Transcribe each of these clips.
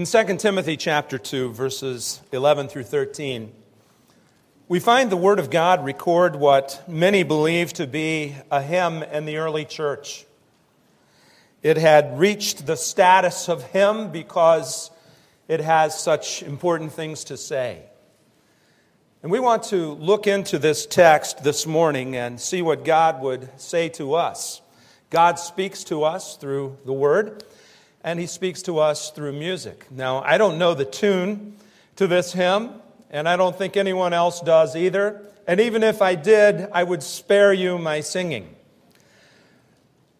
In 2 Timothy chapter 2 verses 11 through 13 we find the word of God record what many believe to be a hymn in the early church. It had reached the status of hymn because it has such important things to say. And we want to look into this text this morning and see what God would say to us. God speaks to us through the Word, and He speaks to us through music. Now, I don't know the tune to this hymn, and I don't think anyone else does either. And even if I did, I would spare you my singing.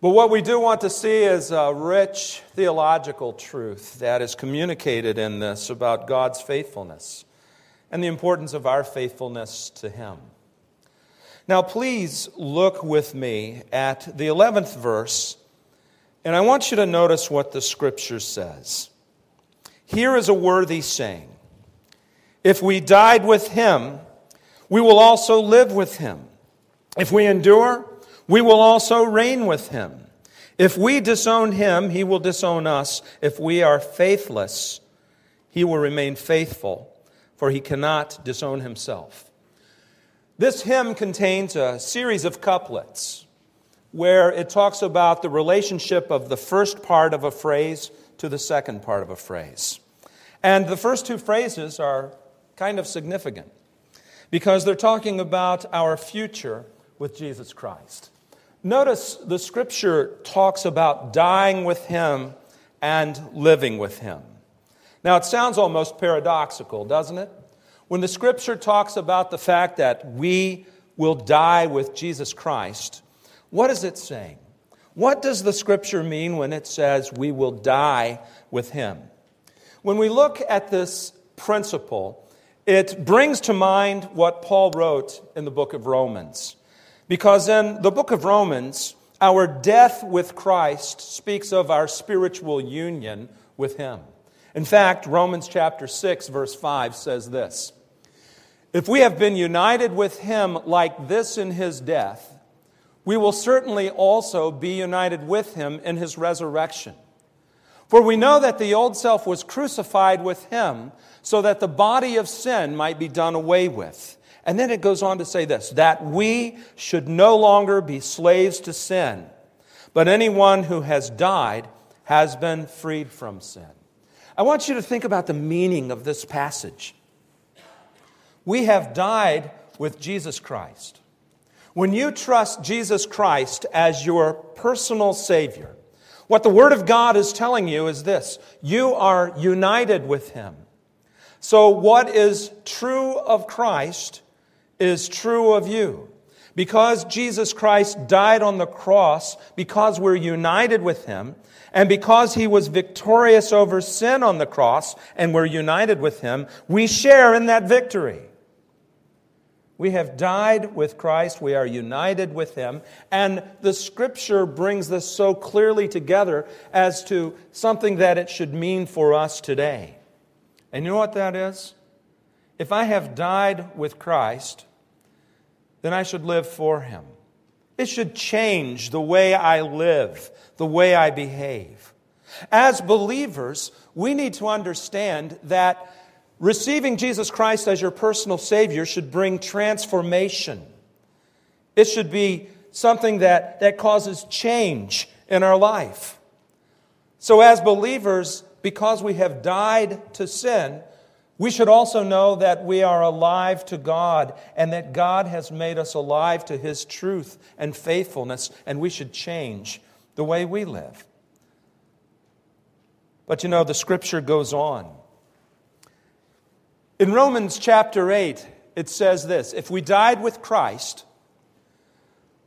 But what we do want to see is a rich theological truth that is communicated in this about God's faithfulness and the importance of our faithfulness to Him. Now, please look with me at the 11th verse, and I want you to notice what the scripture says. Here is a worthy saying If we died with Him, we will also live with Him. If we endure, we will also reign with Him. If we disown Him, He will disown us. If we are faithless, He will remain faithful for he cannot disown himself. This hymn contains a series of couplets where it talks about the relationship of the first part of a phrase to the second part of a phrase. And the first two phrases are kind of significant because they're talking about our future with Jesus Christ. Notice the scripture talks about dying with him and living with him. Now, it sounds almost paradoxical, doesn't it? When the scripture talks about the fact that we will die with Jesus Christ, what is it saying? What does the scripture mean when it says we will die with him? When we look at this principle, it brings to mind what Paul wrote in the book of Romans. Because in the book of Romans, our death with Christ speaks of our spiritual union with him. In fact, Romans chapter 6, verse 5 says this If we have been united with him like this in his death, we will certainly also be united with him in his resurrection. For we know that the old self was crucified with him so that the body of sin might be done away with. And then it goes on to say this that we should no longer be slaves to sin, but anyone who has died has been freed from sin. I want you to think about the meaning of this passage. We have died with Jesus Christ. When you trust Jesus Christ as your personal Savior, what the Word of God is telling you is this you are united with Him. So, what is true of Christ is true of you. Because Jesus Christ died on the cross, because we're united with Him, and because he was victorious over sin on the cross and we're united with him, we share in that victory. We have died with Christ. We are united with him. And the scripture brings this so clearly together as to something that it should mean for us today. And you know what that is? If I have died with Christ, then I should live for him. It should change the way I live, the way I behave. As believers, we need to understand that receiving Jesus Christ as your personal Savior should bring transformation. It should be something that, that causes change in our life. So, as believers, because we have died to sin, we should also know that we are alive to God and that God has made us alive to His truth and faithfulness, and we should change the way we live. But you know, the scripture goes on. In Romans chapter 8, it says this If we died with Christ,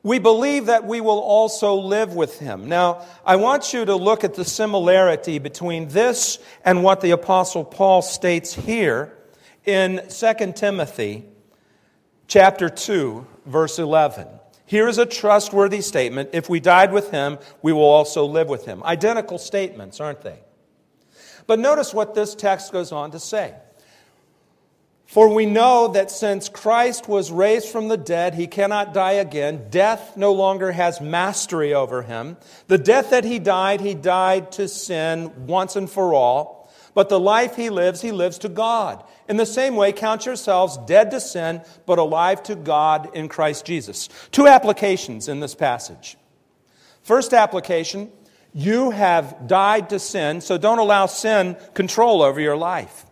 we believe that we will also live with him. Now, I want you to look at the similarity between this and what the Apostle Paul states here in 2 Timothy chapter 2, verse 11. Here is a trustworthy statement. If we died with him, we will also live with him. Identical statements, aren't they? But notice what this text goes on to say. For we know that since Christ was raised from the dead, he cannot die again. Death no longer has mastery over him. The death that he died, he died to sin once and for all. But the life he lives, he lives to God. In the same way, count yourselves dead to sin, but alive to God in Christ Jesus. Two applications in this passage. First application, you have died to sin, so don't allow sin control over your life.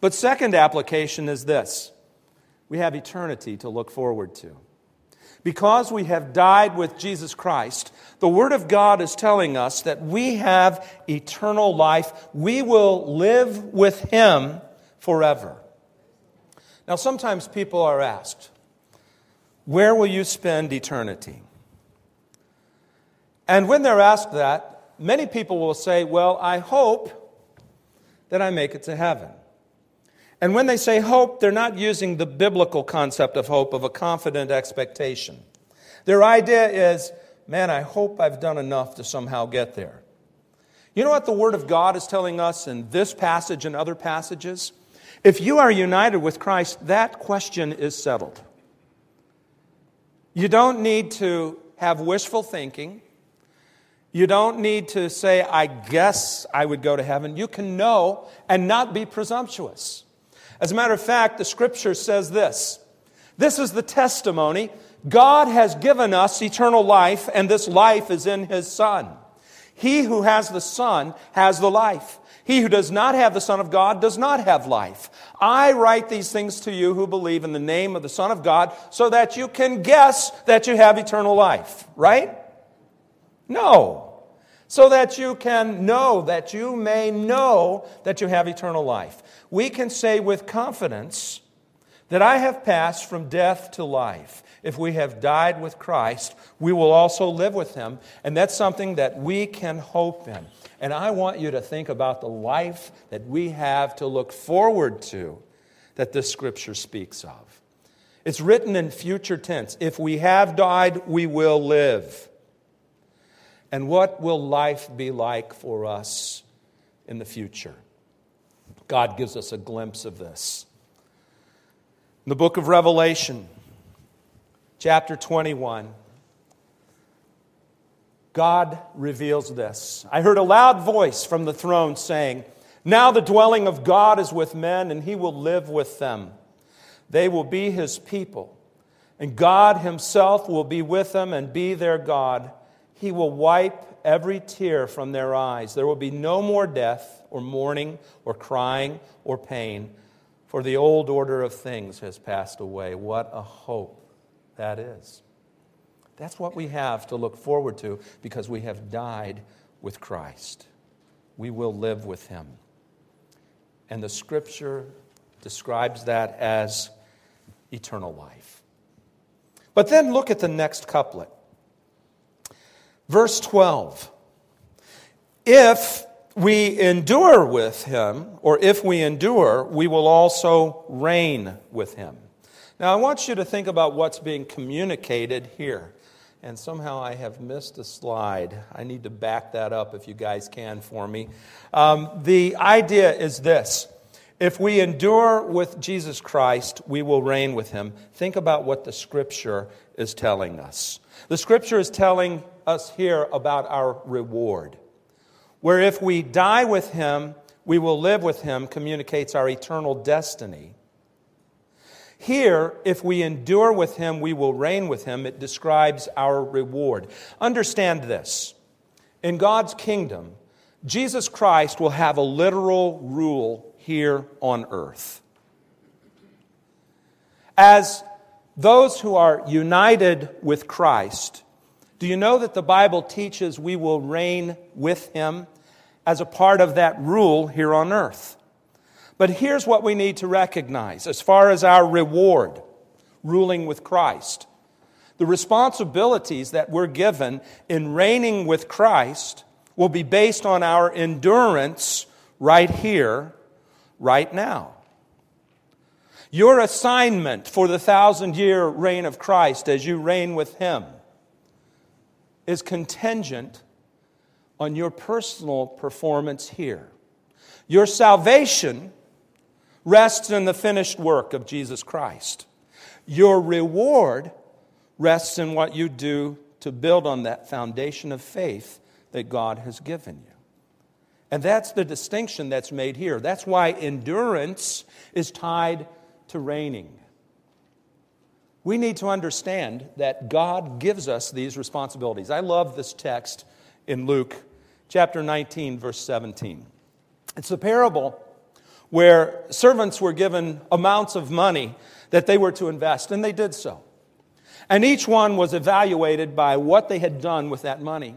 But second application is this we have eternity to look forward to. Because we have died with Jesus Christ, the Word of God is telling us that we have eternal life. We will live with Him forever. Now, sometimes people are asked, Where will you spend eternity? And when they're asked that, many people will say, Well, I hope that I make it to heaven. And when they say hope, they're not using the biblical concept of hope of a confident expectation. Their idea is, man, I hope I've done enough to somehow get there. You know what the Word of God is telling us in this passage and other passages? If you are united with Christ, that question is settled. You don't need to have wishful thinking. You don't need to say, I guess I would go to heaven. You can know and not be presumptuous. As a matter of fact, the scripture says this this is the testimony. God has given us eternal life, and this life is in His Son. He who has the Son has the life. He who does not have the Son of God does not have life. I write these things to you who believe in the name of the Son of God so that you can guess that you have eternal life, right? No so that you can know, that you may know that you have eternal life. We can say with confidence that I have passed from death to life. If we have died with Christ, we will also live with him. And that's something that we can hope in. And I want you to think about the life that we have to look forward to that this scripture speaks of. It's written in future tense. If we have died, we will live. And what will life be like for us in the future? God gives us a glimpse of this. In the book of Revelation, chapter 21, God reveals this. I heard a loud voice from the throne saying, Now the dwelling of God is with men, and he will live with them. They will be his people, and God himself will be with them and be their God. He will wipe every tear from their eyes. There will be no more death, or mourning, or crying, or pain, for the old order of things has passed away. What a hope that is. That's what we have to look forward to because we have died with Christ. We will live with him. And the scripture describes that as eternal life. But then look at the next couplet. Verse 12 If we endure with him, or if we endure, we will also reign with him. Now, I want you to think about what's being communicated here. And somehow I have missed a slide. I need to back that up if you guys can for me. Um, the idea is this if we endure with Jesus Christ, we will reign with him. Think about what the scripture is telling us. The scripture is telling us here about our reward, where if we die with him, we will live with him, communicates our eternal destiny. Here, if we endure with him, we will reign with him. It describes our reward. Understand this. In God's kingdom, Jesus Christ will have a literal rule here on earth. As those who are united with Christ, do you know that the Bible teaches we will reign with him as a part of that rule here on earth? But here's what we need to recognize as far as our reward, ruling with Christ. The responsibilities that we're given in reigning with Christ will be based on our endurance right here right now. Your assignment for the thousand year reign of Christ as you reign with Him is contingent on your personal performance here. Your salvation rests in the finished work of Jesus Christ. Your reward rests in what you do to build on that foundation of faith that God has given you. And that's the distinction that's made here. That's why endurance is tied to reigning. We need to understand that God gives us these responsibilities. I love this text in Luke chapter 19, verse 17. It's the parable where servants were given amounts of money that they were to invest, and they did so. And each one was evaluated by what they had done with that money.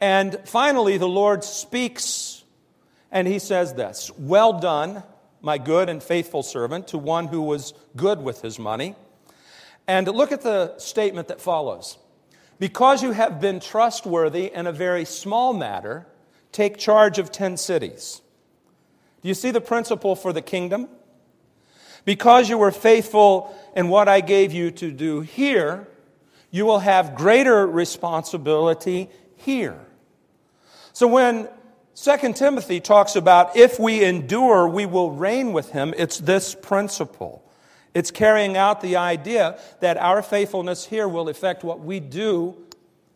And finally, the Lord speaks, and he says this Well done, my good and faithful servant, to one who was good with his money. And look at the statement that follows Because you have been trustworthy in a very small matter, take charge of 10 cities. Do you see the principle for the kingdom? Because you were faithful in what I gave you to do here, you will have greater responsibility here. So when 2 Timothy talks about if we endure, we will reign with him, it's this principle. It's carrying out the idea that our faithfulness here will affect what we do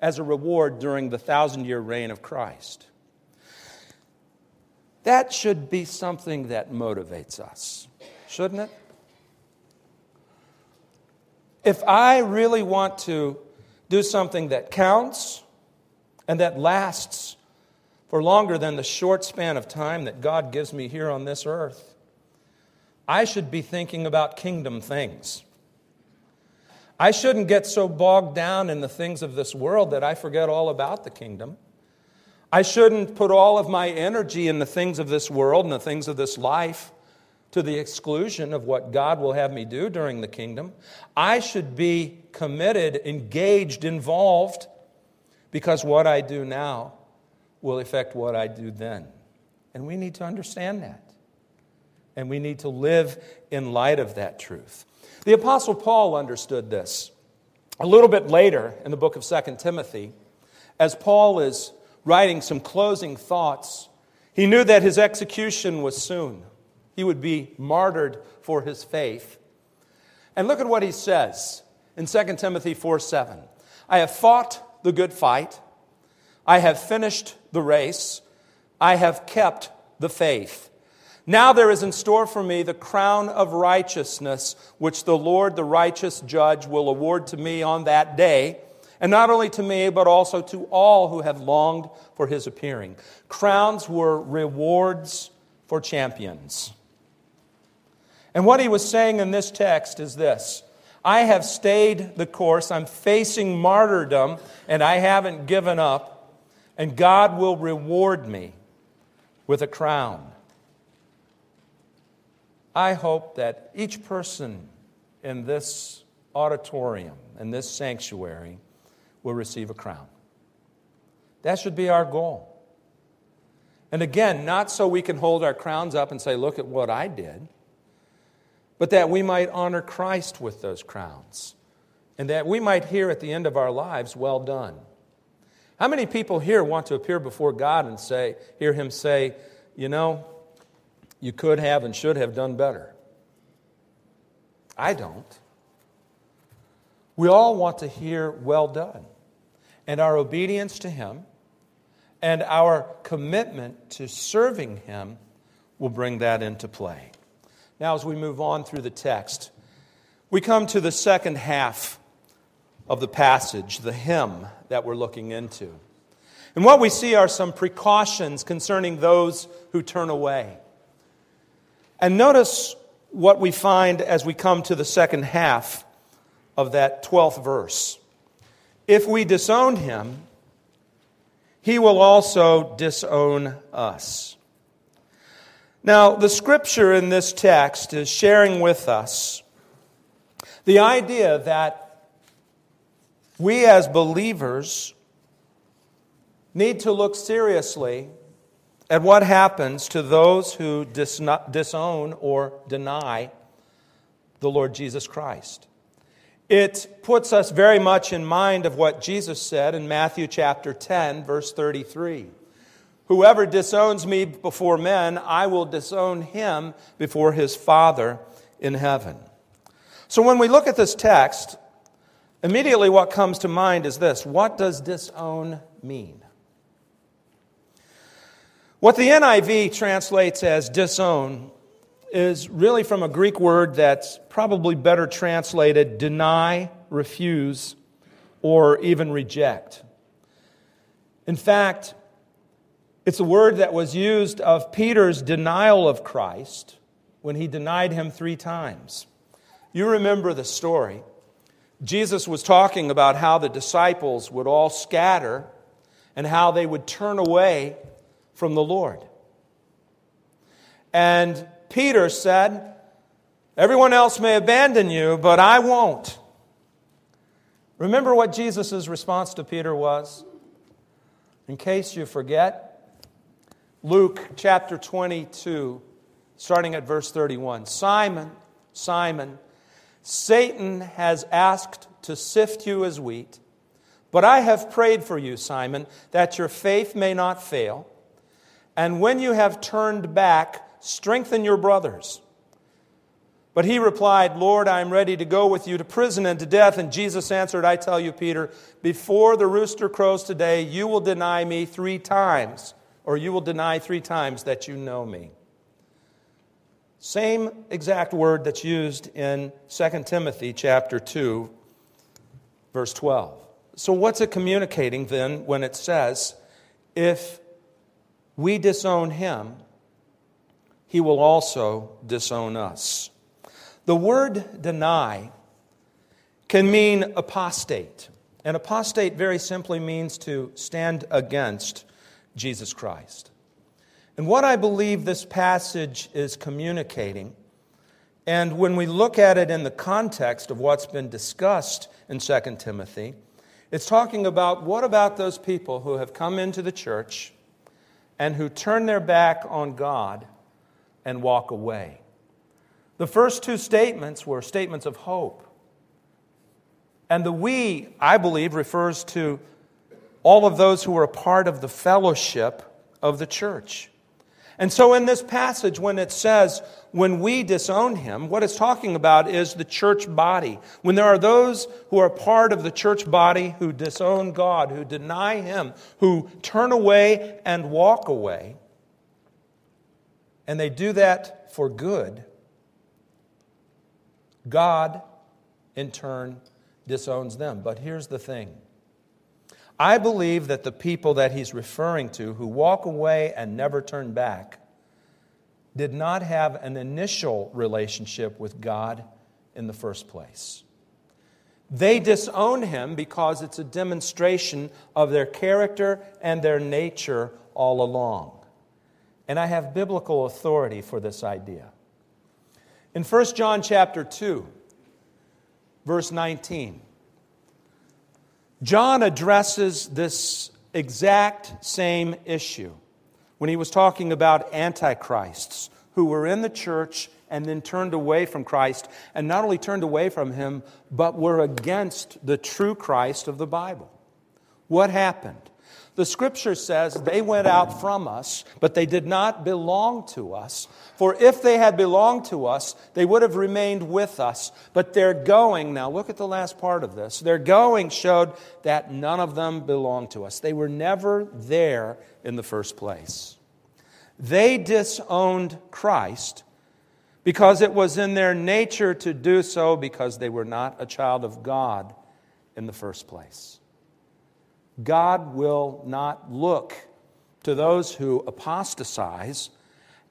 as a reward during the thousand year reign of Christ. That should be something that motivates us, shouldn't it? If I really want to do something that counts and that lasts for longer than the short span of time that God gives me here on this earth, I should be thinking about kingdom things. I shouldn't get so bogged down in the things of this world that I forget all about the kingdom. I shouldn't put all of my energy in the things of this world and the things of this life to the exclusion of what God will have me do during the kingdom. I should be committed, engaged, involved, because what I do now will affect what I do then. And we need to understand that. And we need to live in light of that truth. The Apostle Paul understood this. A little bit later in the book of 2 Timothy, as Paul is writing some closing thoughts. He knew that his execution was soon. He would be martyred for his faith. And look at what he says in 2 Timothy 4 7. I have fought the good fight. I have finished the race. I have kept the faith. Now there is in store for me the crown of righteousness, which the Lord, the righteous judge, will award to me on that day and not only to me, but also to all who have longed for his appearing. Crowns were rewards for champions. And what he was saying in this text is this I have stayed the course, I'm facing martyrdom, and I haven't given up, and God will reward me with a crown. I hope that each person in this auditorium, in this sanctuary, will receive a crown. That should be our goal. And again, not so we can hold our crowns up and say, Look at what I did, but that we might honor Christ with those crowns. And that we might hear at the end of our lives, Well done. How many people here want to appear before God and say, hear Him say, You know, you could have and should have done better? I don't. We all want to hear, Well done and our obedience to Him and our commitment to serving Him will bring that into play. Now, as we move on through the text, we come to the second half of the passage, the hymn that we're looking into. And what we see are some precautions concerning those who turn away. And notice what we find as we come to the second half of that 12th verse. If we disown him, he will also disown us. Now, the scripture in this text is sharing with us the idea that we as believers need to look seriously at what happens to those who disown or deny the Lord Jesus Christ. It puts us very much in mind of what Jesus said in Matthew chapter 10, verse 33. Whoever disowns me before men, I will disown him before his Father in heaven. So when we look at this text, immediately what comes to mind is this What does disown mean? What the NIV translates as disown is really from a Greek word that's probably better translated deny, refuse, or even reject. In fact, it's a word that was used of Peter's denial of Christ when he denied him three times. You remember the story. Jesus was talking about how the disciples would all scatter and how they would turn away from the Lord. And Peter said, Everyone else may abandon you, but I won't. Remember what Jesus' response to Peter was? In case you forget, Luke chapter 22, starting at verse 31. Simon, Simon, Satan has asked to sift you as wheat, but I have prayed for you, Simon, that your faith may not fail. And when you have turned back, strengthen your brothers. But he replied, Lord, I am ready to go with you to prison and to death. And Jesus answered, I tell you, Peter, before the rooster crows today, you will deny me three times, or you will deny three times that you know me. Same exact word that's used in 2 Timothy chapter 2, verse 12. So, what's it communicating then when it says, if we disown him, he will also disown us? The word deny can mean apostate. And apostate very simply means to stand against Jesus Christ. And what I believe this passage is communicating, and when we look at it in the context of what's been discussed in 2 Timothy, it's talking about what about those people who have come into the church and who turn their back on God and walk away. The first two statements were statements of hope. And the we, I believe, refers to all of those who were a part of the fellowship of the church. And so, in this passage, when it says, when we disown him, what it's talking about is the church body. When there are those who are part of the church body who disown God, who deny him, who turn away and walk away, and they do that for good, God, in turn, disowns them. But here's the thing I believe that the people that he's referring to who walk away and never turn back did not have an initial relationship with God in the first place. They disown him because it's a demonstration of their character and their nature all along. And I have biblical authority for this idea. In 1 John chapter 2, verse 19, John addresses this exact same issue when he was talking about antichrists who were in the church and then turned away from Christ, and not only turned away from him, but were against the true Christ of the Bible. What happened? The scripture says they went out from us, but they did not belong to us. For if they had belonged to us, they would have remained with us. But their going, now look at the last part of this, their going showed that none of them belonged to us. They were never there in the first place. They disowned Christ because it was in their nature to do so because they were not a child of God in the first place. God will not look to those who apostatize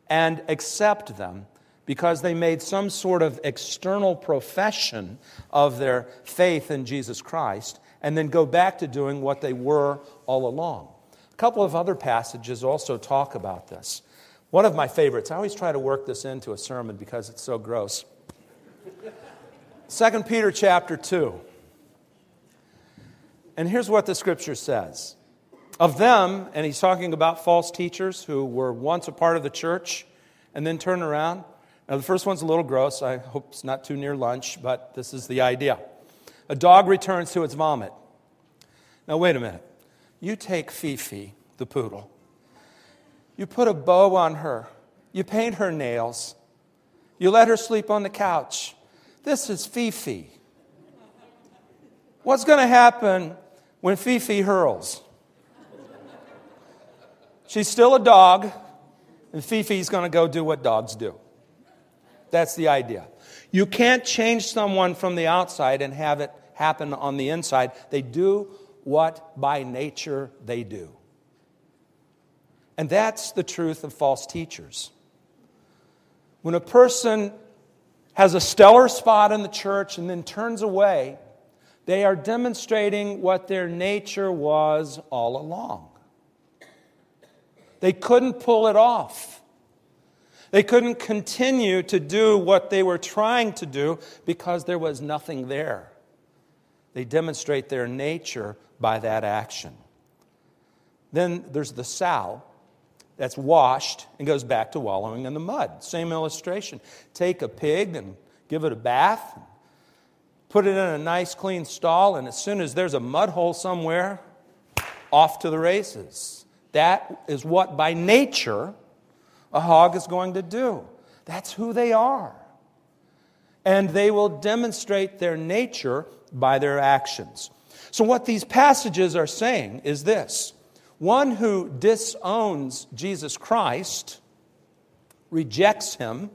and accept them because they made some sort of external profession of their faith in Jesus Christ and then go back to doing what they were all along. A couple of other passages also talk about this. One of my favorites, I always try to work this into a sermon because it's so gross. 2 Peter chapter 2. And here's what the scripture says Of them, and he's talking about false teachers who were once a part of the church and then turn around. Now, the first one's a little gross. I hope it's not too near lunch, but this is the idea. A dog returns to its vomit. Now, wait a minute. You take Fifi, the poodle, you put a bow on her, you paint her nails, you let her sleep on the couch. This is Fifi. What's going to happen when Fifi hurls. She's still a dog, and Fifi's going to go do what dogs do. That's the idea. You can't change someone from the outside and have it happen on the inside. They do what by nature they do. And that's the truth of false teachers. When a person has a stellar spot in the church and then turns away, they are demonstrating what their nature was all along. They couldn't pull it off. They couldn't continue to do what they were trying to do because there was nothing there. They demonstrate their nature by that action. Then there's the sow that's washed and goes back to wallowing in the mud. Same illustration. Take a pig and give it a bath, put it in a nice clean stall, and as soon as there's a mud hole somewhere, off to the races. That is what by nature a hog is going to do. That's who they are. And they will demonstrate their nature by their actions. So, what these passages are saying is this one who disowns Jesus Christ, rejects him,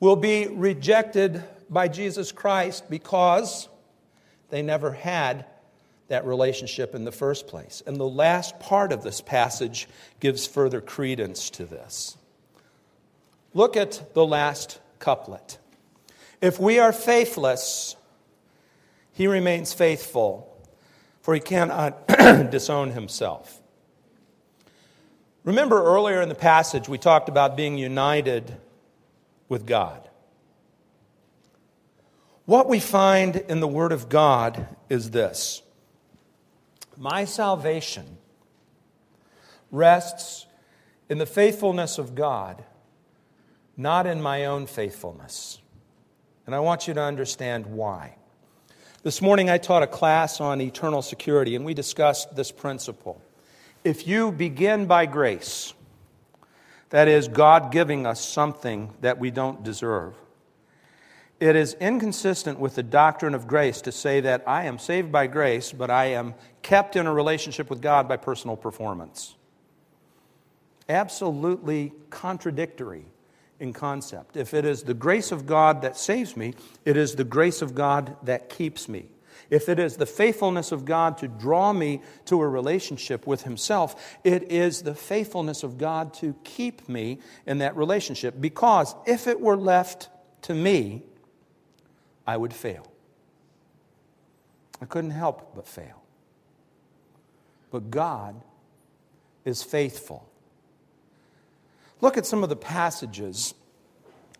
will be rejected by Jesus Christ because they never had that relationship in the first place. And the last part of this passage gives further credence to this. Look at the last couplet. If we are faithless, he remains faithful for he cannot disown himself. Remember earlier in the passage, we talked about being united with God. What we find in the Word of God is this My salvation rests in the faithfulness of God, not in my own faithfulness. And I want you to understand why. This morning I taught a class on eternal security, and we discussed this principle. If you begin by grace, that is, God giving us something that we don't deserve, it is inconsistent with the doctrine of grace to say that I am saved by grace, but I am kept in a relationship with God by personal performance. Absolutely contradictory in concept. If it is the grace of God that saves me, it is the grace of God that keeps me. If it is the faithfulness of God to draw me to a relationship with Himself, it is the faithfulness of God to keep me in that relationship. Because if it were left to me, I would fail. I couldn't help but fail. But God is faithful. Look at some of the passages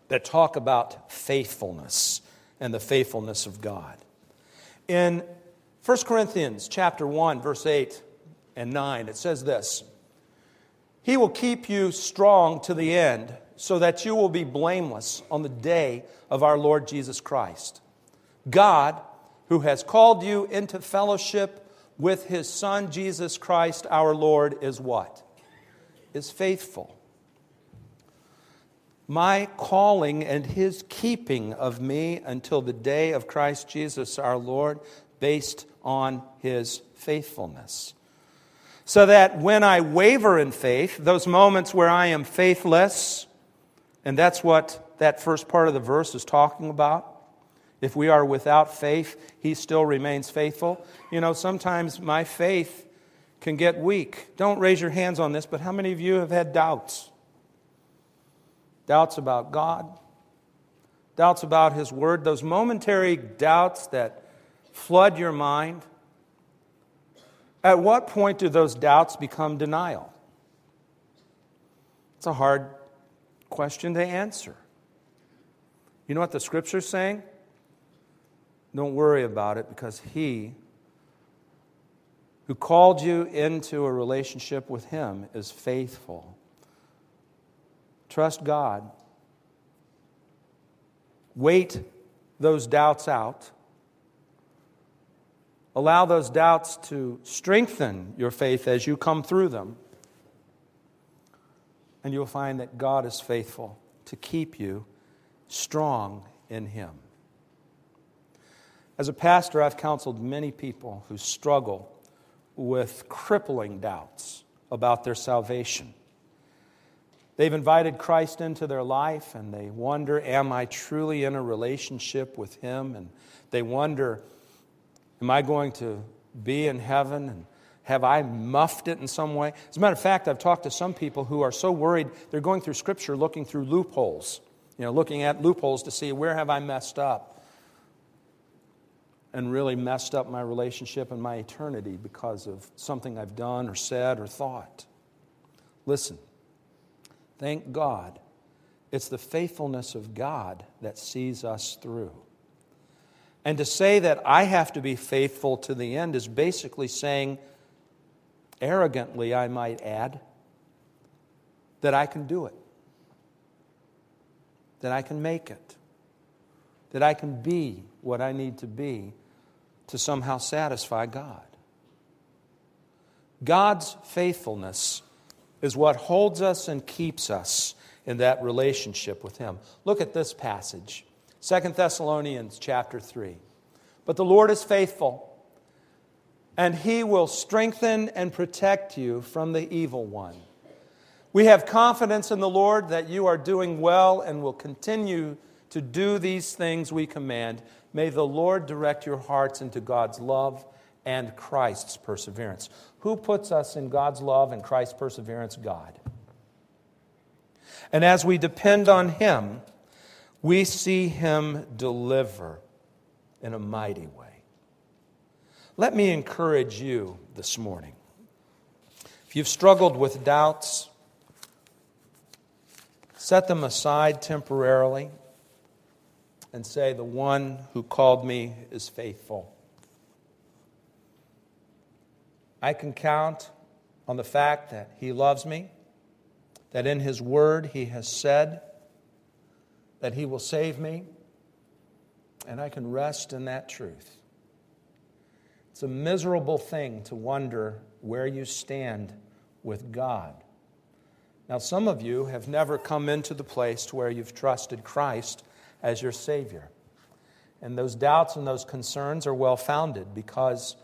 that talk about faithfulness and the faithfulness of God. In 1 Corinthians chapter 1 verse 8 and 9 it says this He will keep you strong to the end so that you will be blameless on the day of our Lord Jesus Christ. God who has called you into fellowship with his son Jesus Christ our Lord is what? Is faithful my calling and his keeping of me until the day of Christ Jesus our Lord, based on his faithfulness. So that when I waver in faith, those moments where I am faithless, and that's what that first part of the verse is talking about. If we are without faith, he still remains faithful. You know, sometimes my faith can get weak. Don't raise your hands on this, but how many of you have had doubts? doubts about God, doubts about His Word, those momentary doubts that flood your mind. At what point do those doubts become denial? It's a hard question to answer. You know what the scripture's saying? Don't worry about it because He who called you into a relationship with Him is faithful. Trust God. Wait those doubts out. Allow those doubts to strengthen your faith as you come through them. And you'll find that God is faithful to keep you strong in Him. As a pastor, I've counseled many people who struggle with crippling doubts about their salvation. They've invited Christ into their life and they wonder, Am I truly in a relationship with Him? And they wonder, Am I going to be in heaven? And have I muffed it in some way? As a matter of fact, I've talked to some people who are so worried they're going through Scripture looking through loopholes, you know, looking at loopholes to see where have I messed up and really messed up my relationship and my eternity because of something I've done or said or thought. Listen, Thank God. It's the faithfulness of God that sees us through. And to say that I have to be faithful to the end is basically saying, arrogantly, I might add, that I can do it, that I can make it, that I can be what I need to be to somehow satisfy God. God's faithfulness is what holds us and keeps us in that relationship with him. Look at this passage. 2 Thessalonians chapter 3. But the Lord is faithful, and he will strengthen and protect you from the evil one. We have confidence in the Lord that you are doing well and will continue to do these things we command. May the Lord direct your hearts into God's love and Christ's perseverance. Who puts us in God's love and Christ's perseverance? God. And as we depend on Him, we see Him deliver in a mighty way. Let me encourage you this morning. If you've struggled with doubts, set them aside temporarily and say, The one who called me is faithful. I can count on the fact that He loves me, that in His Word He has said that He will save me, and I can rest in that truth. It's a miserable thing to wonder where you stand with God. Now, some of you have never come into the place to where you've trusted Christ as your Savior. And those doubts and those concerns are well founded because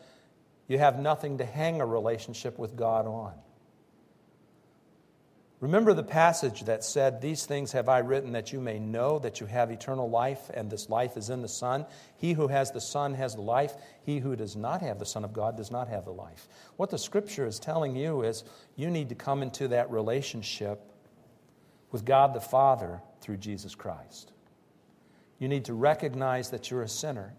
you have nothing to hang a relationship with God on. Remember the passage that said, These things have I written that you may know that you have eternal life, and this life is in the Son. He who has the Son has the life. He who does not have the Son of God does not have the life. What the Scripture is telling you is you need to come into that relationship with God the Father through Jesus Christ. You need to recognize that you're a sinner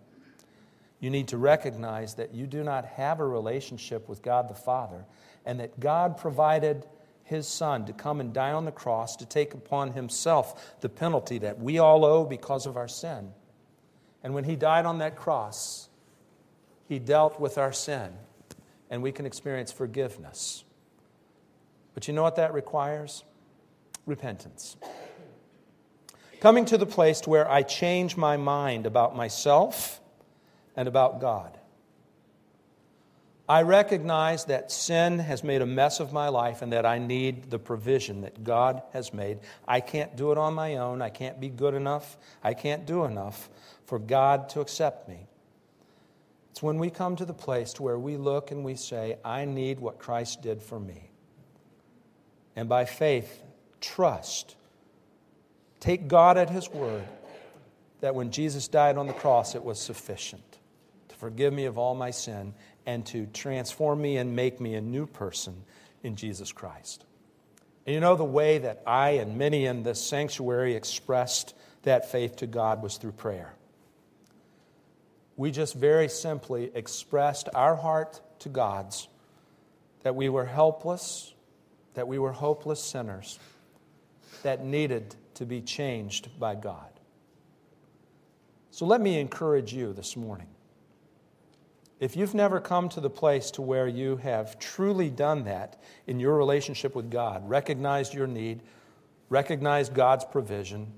you need to recognize that you do not have a relationship with God the Father, and that God provided his Son to come and die on the cross to take upon himself the penalty that we all owe because of our sin. And when he died on that cross, he dealt with our sin, and we can experience forgiveness. But you know what that requires? Repentance. Coming to the place where I change my mind about myself and about God. I recognize that sin has made a mess of my life and that I need the provision that God has made. I can't do it on my own. I can't be good enough. I can't do enough for God to accept me. It's when we come to the place to where we look and we say, I need what Christ did for me. And by faith, trust. Take God at His word that when Jesus died on the cross, it was sufficient to forgive me of all my sin, and to transform me and make me a new person in Jesus Christ. And you know, the way that I and many in this sanctuary expressed that faith to God was through prayer. We just very simply expressed our heart to God's that we were helpless, that we were hopeless sinners that needed to be changed by God. So let me encourage you this morning. If you've never come to the place to where you have truly done that in your relationship with God, recognized your need, recognized God's provision,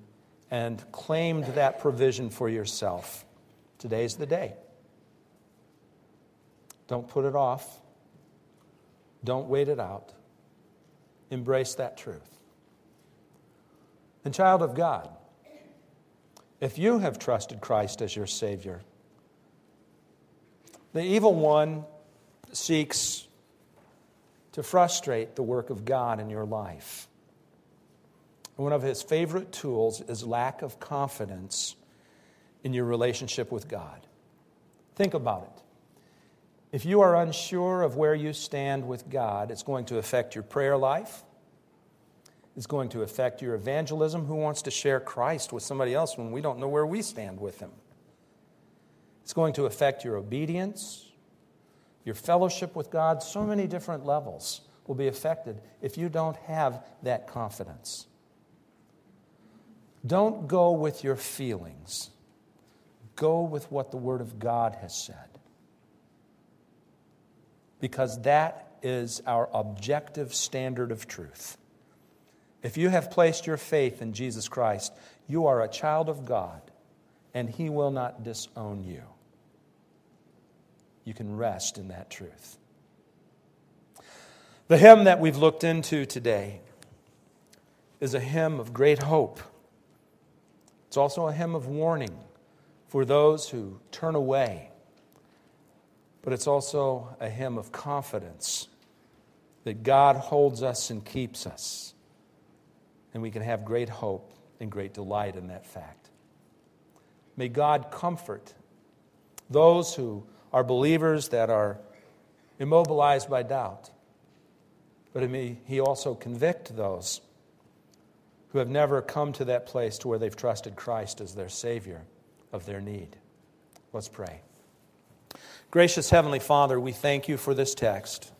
and claimed that provision for yourself, today's the day. Don't put it off. Don't wait it out. Embrace that truth. And, child of God, if you have trusted Christ as your Savior, the evil one seeks to frustrate the work of God in your life. One of his favorite tools is lack of confidence in your relationship with God. Think about it. If you are unsure of where you stand with God, it's going to affect your prayer life. It's going to affect your evangelism. Who wants to share Christ with somebody else when we don't know where we stand with Him? It's going to affect your obedience, your fellowship with God. So many different levels will be affected if you don't have that confidence. Don't go with your feelings, go with what the Word of God has said. Because that is our objective standard of truth. If you have placed your faith in Jesus Christ, you are a child of God, and He will not disown you. You can rest in that truth. The hymn that we've looked into today is a hymn of great hope. It's also a hymn of warning for those who turn away. But it's also a hymn of confidence that God holds us and keeps us. And we can have great hope and great delight in that fact. May God comfort those who are believers that are immobilized by doubt. But may He also convict those who have never come to that place to where they've trusted Christ as their Savior of their need. Let's pray. Gracious Heavenly Father, we thank you for this text.